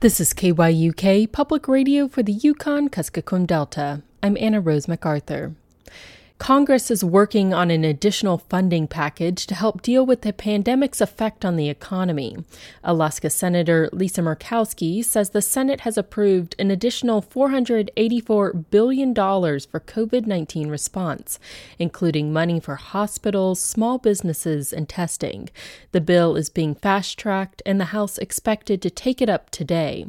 This is KYUK Public Radio for the Yukon Kuskokwim Delta. I'm Anna Rose MacArthur. Congress is working on an additional funding package to help deal with the pandemic's effect on the economy. Alaska Senator Lisa Murkowski says the Senate has approved an additional $484 billion for COVID 19 response, including money for hospitals, small businesses, and testing. The bill is being fast tracked, and the House expected to take it up today.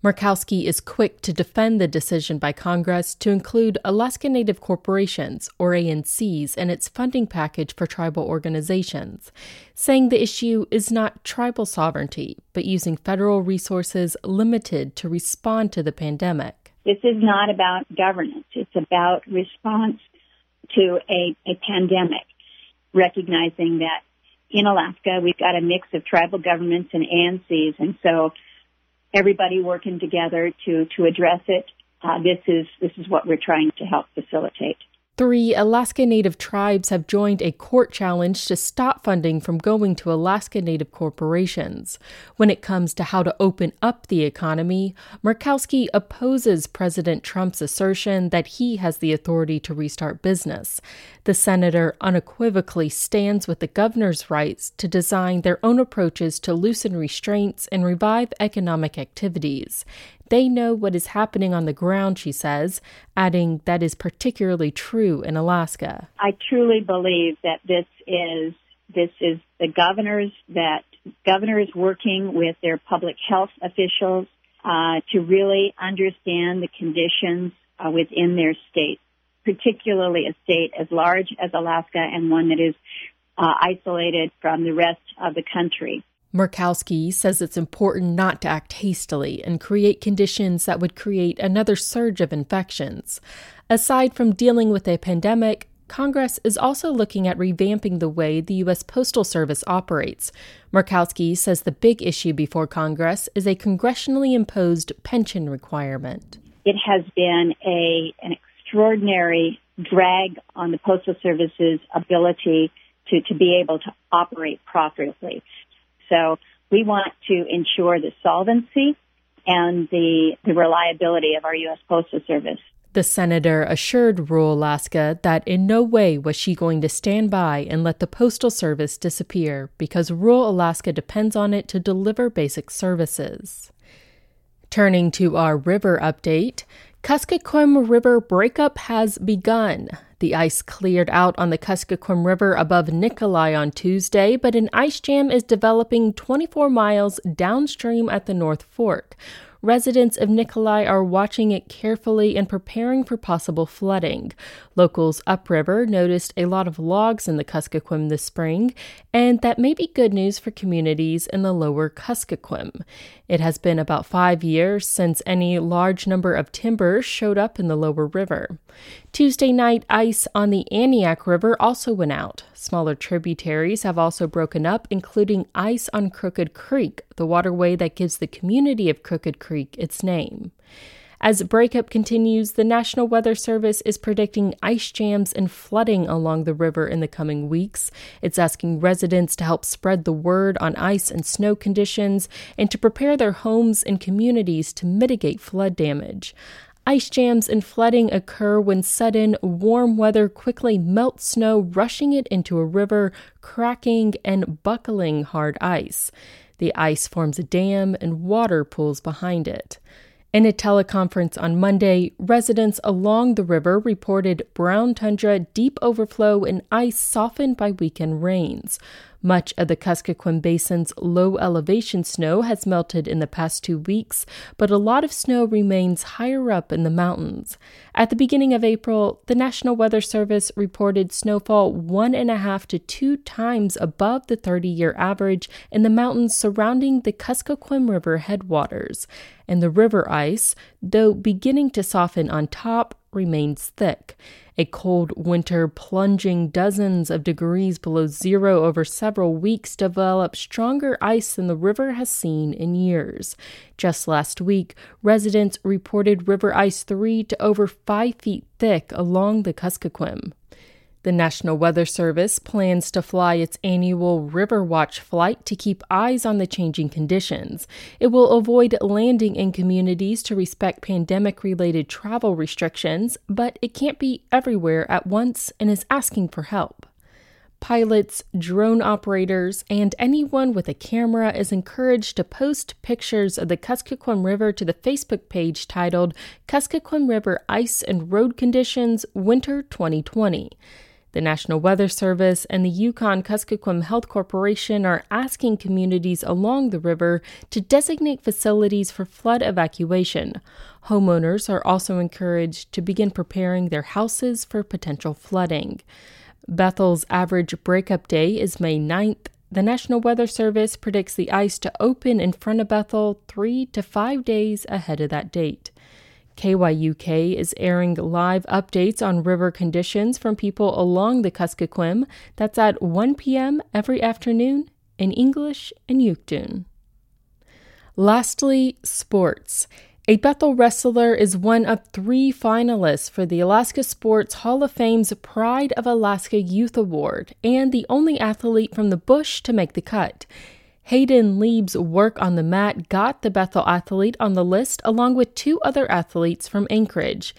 Murkowski is quick to defend the decision by Congress to include Alaska Native Corporations, or ANCs, in its funding package for tribal organizations, saying the issue is not tribal sovereignty, but using federal resources limited to respond to the pandemic. This is not about governance, it's about response to a, a pandemic, recognizing that in Alaska we've got a mix of tribal governments and ANCs, and so everybody working together to to address it. Uh, this is this is what we're trying to help facilitate. Three Alaska Native tribes have joined a court challenge to stop funding from going to Alaska Native corporations. When it comes to how to open up the economy, Murkowski opposes President Trump's assertion that he has the authority to restart business. The senator unequivocally stands with the governor's rights to design their own approaches to loosen restraints and revive economic activities. They know what is happening on the ground, she says, adding that is particularly true in Alaska. I truly believe that this is this is the governors that governors working with their public health officials uh, to really understand the conditions uh, within their state, particularly a state as large as Alaska and one that is uh, isolated from the rest of the country. Murkowski says it's important not to act hastily and create conditions that would create another surge of infections. Aside from dealing with a pandemic, Congress is also looking at revamping the way the U.S. Postal Service operates. Murkowski says the big issue before Congress is a congressionally imposed pension requirement. It has been a, an extraordinary drag on the Postal Service's ability to, to be able to operate profitably. So we want to ensure the solvency and the, the reliability of our U.S. Postal Service. The senator assured rural Alaska that in no way was she going to stand by and let the Postal Service disappear because rural Alaska depends on it to deliver basic services. Turning to our river update, Kuskokwim River breakup has begun. The ice cleared out on the Kuskokwim River above Nikolai on Tuesday, but an ice jam is developing 24 miles downstream at the North Fork. Residents of Nikolai are watching it carefully and preparing for possible flooding. Locals upriver noticed a lot of logs in the Kuskokwim this spring, and that may be good news for communities in the lower Kuskokwim. It has been about five years since any large number of timbers showed up in the lower river. Tuesday night, ice on the Aniak River also went out. Smaller tributaries have also broken up, including ice on Crooked Creek, the waterway that gives the community of Crooked Creek its name. As breakup continues, the National Weather Service is predicting ice jams and flooding along the river in the coming weeks. It's asking residents to help spread the word on ice and snow conditions and to prepare their homes and communities to mitigate flood damage. Ice jams and flooding occur when sudden warm weather quickly melts snow, rushing it into a river, cracking and buckling hard ice. The ice forms a dam and water pools behind it. In a teleconference on Monday, residents along the river reported brown tundra, deep overflow, and ice softened by weekend rains. Much of the Kuskokwim Basin's low elevation snow has melted in the past two weeks, but a lot of snow remains higher up in the mountains. At the beginning of April, the National Weather Service reported snowfall one and a half to two times above the 30 year average in the mountains surrounding the Kuskokwim River headwaters, and the river ice, though beginning to soften on top, remains thick. A cold winter plunging dozens of degrees below zero over several weeks developed stronger ice than the river has seen in years. Just last week, residents reported river ice 3 to over 5 feet thick along the Kuskokwim. The National Weather Service plans to fly its annual River Watch flight to keep eyes on the changing conditions. It will avoid landing in communities to respect pandemic related travel restrictions, but it can't be everywhere at once and is asking for help. Pilots, drone operators, and anyone with a camera is encouraged to post pictures of the Kuskokwim River to the Facebook page titled Kuskokwim River Ice and Road Conditions Winter 2020. The National Weather Service and the Yukon Kuskokwim Health Corporation are asking communities along the river to designate facilities for flood evacuation. Homeowners are also encouraged to begin preparing their houses for potential flooding. Bethel's average breakup day is May 9th. The National Weather Service predicts the ice to open in front of Bethel three to five days ahead of that date. KYUK is airing live updates on river conditions from people along the Kuskokwim. That's at 1 p.m. every afternoon in English and Yugtun. Lastly, sports. A Bethel wrestler is one of three finalists for the Alaska Sports Hall of Fame's Pride of Alaska Youth Award and the only athlete from the bush to make the cut. Hayden Lieb's work on the mat got the Bethel athlete on the list along with two other athletes from Anchorage.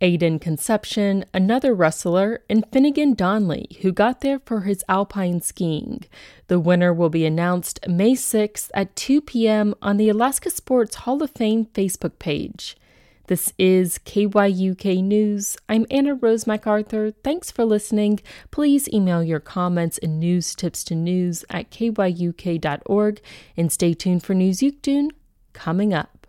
Aiden Conception, another wrestler, and Finnegan Donley, who got there for his alpine skiing. The winner will be announced May 6th at 2 p.m. on the Alaska Sports Hall of Fame Facebook page. This is KYUK News. I'm Anna Rose MacArthur. Thanks for listening. Please email your comments and news tips to news at kyuk.org and stay tuned for News Yugtun coming up.